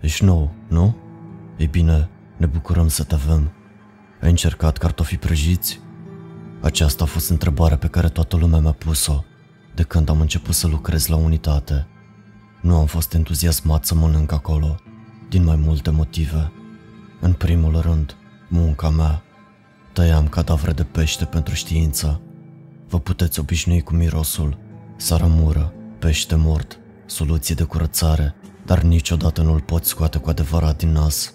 Ești nou, nu? Ei bine, ne bucurăm să te avem. Ai încercat cartofii prăjiți? Aceasta a fost întrebarea pe care toată lumea mi-a pus-o de când am început să lucrez la unitate. Nu am fost entuziasmat să mănânc acolo, din mai multe motive. În primul rând, munca mea. Tăiam cadavre de pește pentru știință. Vă puteți obișnui cu mirosul, saramură, pește mort, soluție de curățare, dar niciodată nu-l poți scoate cu adevărat din nas.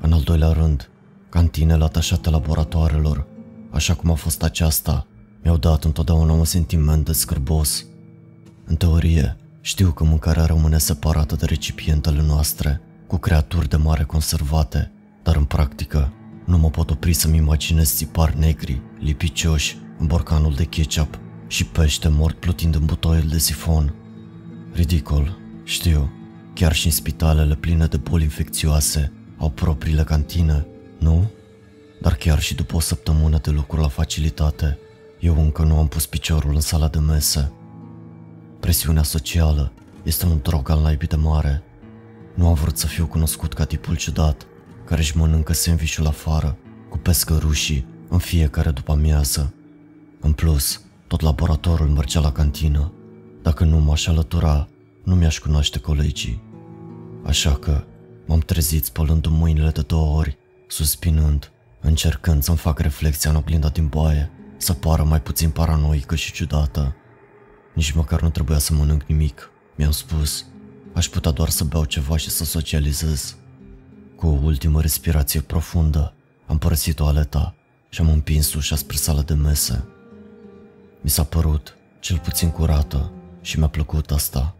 În al doilea rând, cantinele atașate laboratoarelor, așa cum a fost aceasta, mi-au dat întotdeauna un sentiment de scârbos. În teorie, știu că mâncarea rămâne separată de recipientele noastre, cu creaturi de mare conservate, dar în practică nu mă pot opri să-mi imaginez țipari negri, lipicioși, în borcanul de ketchup și pește mort plutind în butoiul de sifon. Ridicol, știu, chiar și în spitalele pline de boli infecțioase au propriile cantine, nu? Dar chiar și după o săptămână de lucru la facilitate, eu încă nu am pus piciorul în sala de mese. Presiunea socială este un drog al naibii de mare. Nu am vrut să fiu cunoscut ca tipul ciudat, care își mănâncă sandvișul afară, cu pescărușii, în fiecare după amiază. În plus, tot laboratorul mergea la cantină. Dacă nu m-aș alătura, nu mi-aș cunoaște colegii. Așa că m-am trezit spălându mâinile de două ori, suspinând, încercând să-mi fac reflexia în oglinda din baie, să pară mai puțin paranoică și ciudată. Nici măcar nu trebuia să mănânc nimic, mi-am spus. Aș putea doar să beau ceva și să socializez. Cu o ultimă respirație profundă, am părăsit toaleta și am împins ușa spre sala de mese. Mi s-a părut cel puțin curată și mi-a plăcut asta.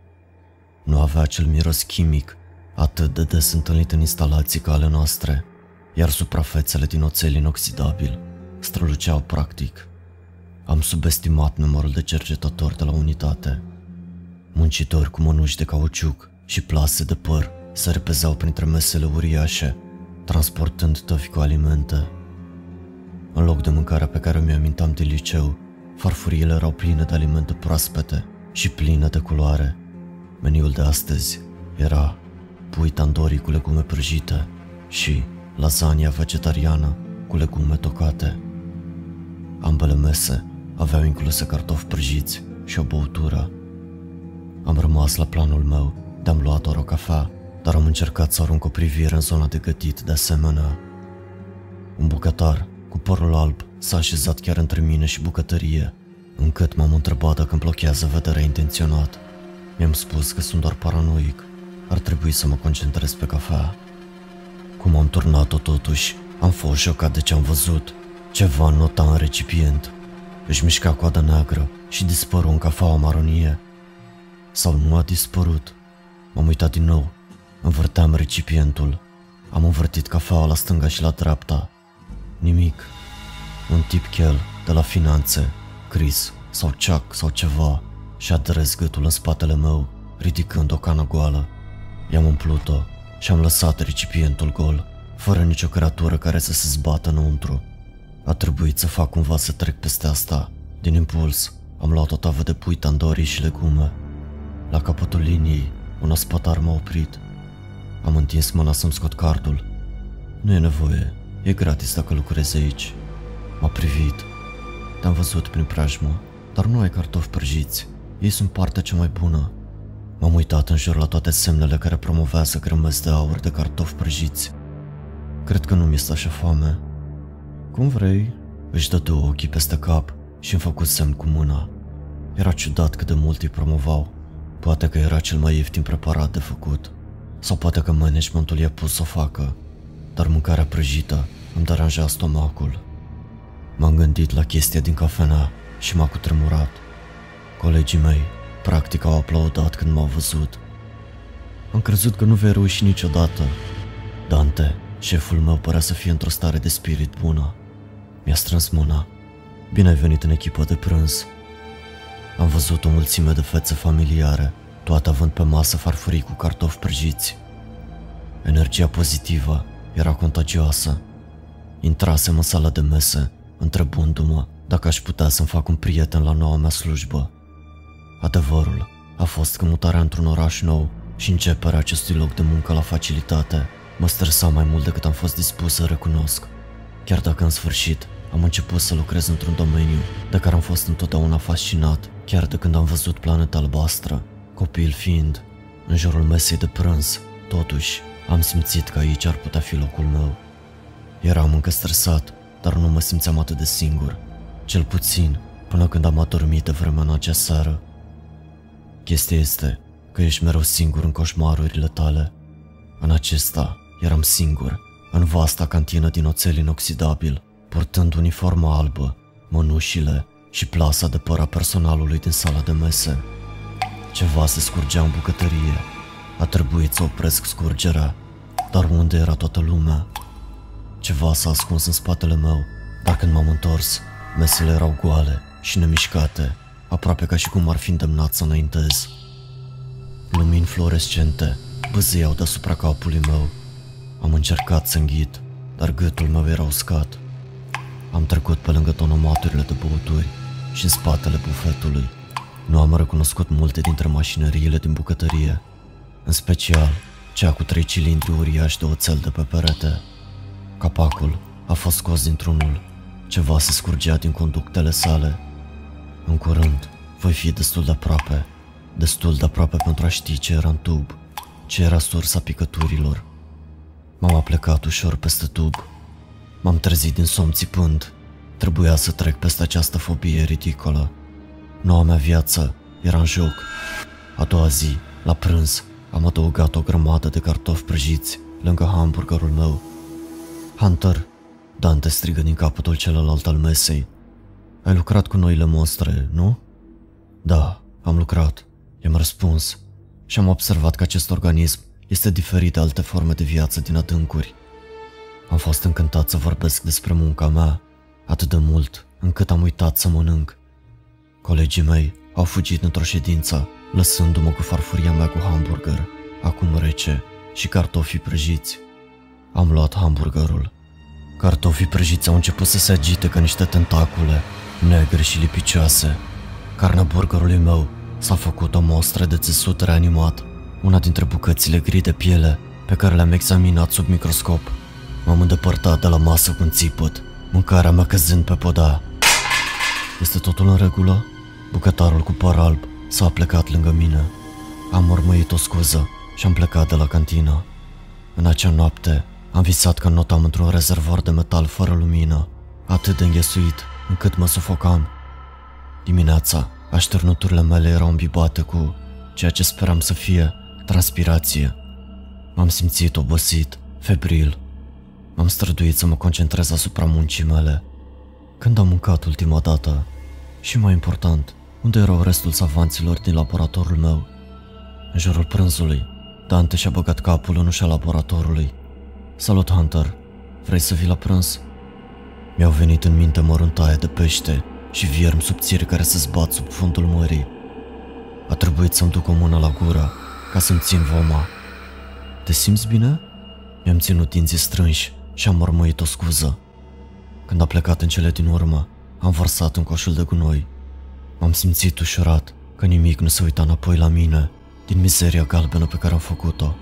Nu avea acel miros chimic atât de des întâlnit în instalații ca ale noastre, iar suprafețele din oțel inoxidabil străluceau practic. Am subestimat numărul de cercetători de la unitate. Muncitori cu mănuși de cauciuc și plase de păr se repezeau printre mesele uriașe, transportând tăfi cu alimente. În loc de mâncarea pe care mi-o amintam de liceu, farfuriile erau pline de alimente proaspete și pline de culoare. Meniul de astăzi era pui tandoori cu legume prăjite și lasagna vegetariană cu legume tocate. Ambele mese aveau incluse cartofi prăjiți și o băutură. Am rămas la planul meu de-am luat o cafea, dar am încercat să arunc o privire în zona de gătit de asemenea. Un bucătar cu părul alb s-a așezat chiar între mine și bucătărie, încât m-am întrebat dacă îmi blochează vederea intenționat. Mi-am spus că sunt doar paranoic, ar trebui să mă concentrez pe cafea. Cum am turnat-o totuși, am fost șocat de ce am văzut. Ceva nota în recipient. Își mișca coada neagră și dispăru în cafeaua maronie. Sau nu a dispărut. M-am uitat din nou. Învârteam recipientul. Am învârtit cafeaua la stânga și la dreapta. Nimic. Un tip chel de la finanțe, Chris sau Chuck sau ceva, și-a dres gâtul în spatele meu, ridicând o cană goală. I-am umplut-o și am lăsat recipientul gol, fără nicio creatură care să se zbată înăuntru. A trebuit să fac cumva să trec peste asta. Din impuls, am luat o tavă de pui tandoori și legume. La capătul liniei, un aspatar m-a oprit. Am întins mâna să-mi scot cardul. Nu e nevoie, e gratis dacă lucrezi aici. M-a privit. Te-am văzut prin preajmă, dar nu ai cartofi prăjiți. Ei sunt partea cea mai bună. M-am uitat în jur la toate semnele care promovează grămezi de aur de cartofi prăjiți. Cred că nu mi este așa foame. Cum vrei, își dădu ochii peste cap și îmi făcut semn cu mâna. Era ciudat cât de mult îi promovau. Poate că era cel mai ieftin preparat de făcut. Sau poate că managementul i-a pus să o facă. Dar mâncarea prăjită îmi deranja stomacul. M-am gândit la chestia din cafenea și m-a cutremurat. Colegii mei, practic, au aplaudat când m-au văzut. Am crezut că nu vei reuși niciodată. Dante, șeful meu părea să fie într-o stare de spirit bună. Mi-a strâns mâna. Bine ai venit în echipă de prânz. Am văzut o mulțime de fețe familiare, toate având pe masă farfurii cu cartofi prăjiți. Energia pozitivă era contagioasă. Intrasem în sala de mese, întrebându-mă dacă aș putea să-mi fac un prieten la noua mea slujbă. Adevărul a fost că mutarea într-un oraș nou și începerea acestui loc de muncă la facilitate mă stresa mai mult decât am fost dispus să recunosc. Chiar dacă în sfârșit am început să lucrez într-un domeniu de care am fost întotdeauna fascinat, chiar de când am văzut planeta albastră, copil fiind, în jurul mesei de prânz, totuși am simțit că aici ar putea fi locul meu. Eram încă stresat, dar nu mă simțeam atât de singur, cel puțin până când am adormit de vreme în acea seară. Chestia este că ești mereu singur în coșmarurile tale. În acesta eram singur, în vasta cantină din oțel inoxidabil, purtând uniforma albă, mănușile și plasa de păr a personalului din sala de mese. Ceva se scurgea în bucătărie. A trebuit să opresc scurgerea, dar unde era toată lumea? Ceva s-a ascuns în spatele meu, dar când m-am întors, mesele erau goale și nemișcate, aproape ca și cum ar fi îndemnat să înaintez. Lumini fluorescente băzâiau deasupra capului meu. Am încercat să înghit, dar gâtul meu era uscat. Am trecut pe lângă tonomaturile de băuturi și în spatele bufetului. Nu am recunoscut multe dintre mașinăriile din bucătărie, în special cea cu trei cilindri uriași de oțel de pe perete. Capacul a fost scos dintr-unul, ceva se scurgea din conductele sale. În curând, voi fi destul de aproape, destul de aproape pentru a ști ce era în tub, ce era sursa picăturilor. M-am aplecat ușor peste tub. M-am trezit din somn țipând. Trebuia să trec peste această fobie ridicolă. Noua mea viață era în joc. A doua zi, la prânz, am adăugat o grămadă de cartofi prăjiți lângă hamburgerul meu. Hunter, Dante strigă din capătul celălalt al mesei. Ai lucrat cu noile monstre, nu? Da, am lucrat. I-am răspuns și am observat că acest organism este diferit de alte forme de viață din adâncuri. Am fost încântat să vorbesc despre munca mea, atât de mult încât am uitat să mănânc. Colegii mei au fugit într-o ședință, lăsându-mă cu farfuria mea cu hamburger, acum rece, și cartofii prăjiți. Am luat hamburgerul. Cartofii prăjiți au început să se agite ca niște tentacule, negre și lipicioase. Carnea burgerului meu s-a făcut o mostră de țesut reanimat, una dintre bucățile gri de piele pe care le-am examinat sub microscop. M-am îndepărtat de la masă cu un țipăt, mâncarea mea căzând pe poda. Este totul în regulă? Bucătarul cu păr alb s-a plecat lângă mine. Am mormăit o scuză și am plecat de la cantină. În acea noapte am visat că notam într-un rezervor de metal fără lumină, atât de înghesuit încât mă sufocam. Dimineața, așternuturile mele erau îmbibate cu ceea ce speram să fie transpirație. M-am simțit obosit, febril. M-am străduit să mă concentrez asupra muncii mele. Când am mâncat ultima dată? Și mai important, unde erau restul savanților din laboratorul meu? În jurul prânzului, Dante și-a băgat capul în ușa laboratorului. Salut, Hunter! Vrei să vii la prânz? Mi-au venit în minte măruntaie de pește și viermi subțiri care se zbat sub fundul mării. A trebuit să-mi duc o mână la gură ca să-mi țin voma. Te simți bine? Mi-am ținut dinții strânși și am mormăit o scuză. Când a plecat în cele din urmă, am vărsat în coșul de gunoi. M-am simțit ușurat că nimic nu se uita înapoi la mine din mizeria galbenă pe care am făcut-o.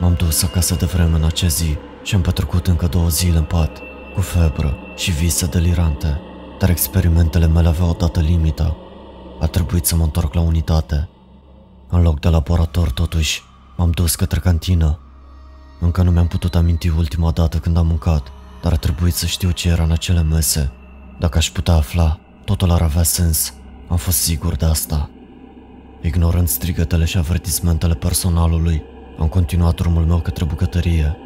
M-am dus acasă de vreme în acea zi și am petrecut încă două zile în pat, cu febră și vise delirante, dar experimentele mele aveau o dată limită. A trebuit să mă întorc la unitate. În loc de laborator, totuși, m-am dus către cantină. Încă nu mi-am putut aminti ultima dată când am mâncat, dar a trebuit să știu ce era în acele mese. Dacă aș putea afla, totul ar avea sens. Am fost sigur de asta. Ignorând strigătele și avertismentele personalului, am continuat drumul meu către bucătărie.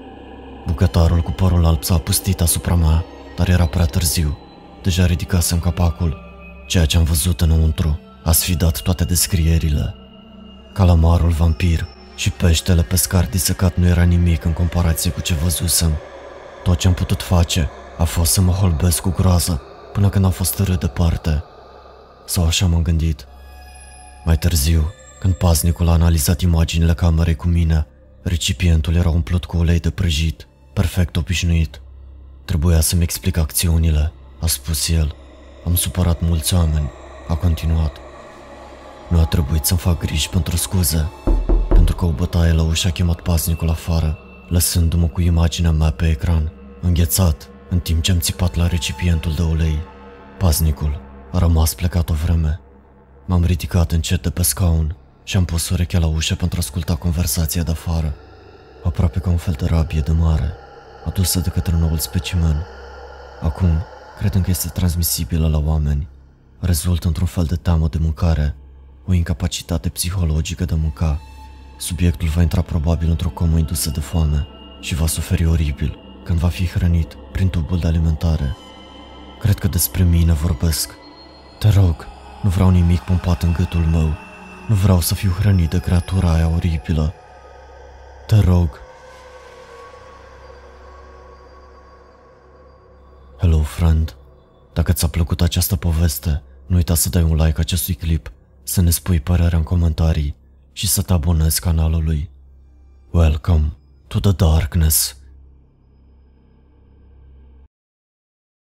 Bucătarul cu părul alb s-a pustit asupra mea, dar era prea târziu. Deja ridicasem capacul. Ceea ce am văzut înăuntru a sfidat toate descrierile. Calamarul vampir și peștele pescar disecat nu era nimic în comparație cu ce văzusem. Tot ce am putut face a fost să mă holbesc cu groază până când am fost râd departe. Sau așa m-am gândit. Mai târziu, când paznicul a analizat imaginile camerei cu mine, recipientul era umplut cu ulei de prăjit, perfect obișnuit. Trebuia să-mi explic acțiunile, a spus el. Am supărat mulți oameni, a continuat. Nu a trebuit să-mi fac griji pentru scuze, pentru că o bătaie la ușă a chemat pasnicul afară, lăsându-mă cu imaginea mea pe ecran, înghețat, în timp ce am țipat la recipientul de ulei. Pasnicul a rămas plecat o vreme. M-am ridicat încet de pe scaun și am pus urechea la ușă pentru a asculta conversația de afară, aproape ca un fel de rabie de mare, adusă de către noul specimen. Acum, credem că este transmisibilă la oameni. Rezultă într-un fel de teamă de mâncare, o incapacitate psihologică de a mânca. Subiectul va intra probabil într-o comă indusă de foame și va suferi oribil când va fi hrănit prin tubul de alimentare. Cred că despre mine vorbesc. Te rog, nu vreau nimic pompat în gâtul meu. Nu vreau să fiu hrănit de creatura aia oribilă. Te rog. Hello, friend. Dacă ți-a plăcut această poveste, nu uita să dai un like acestui clip, să ne spui părerea în comentarii și să te abonezi canalului. Welcome to the darkness.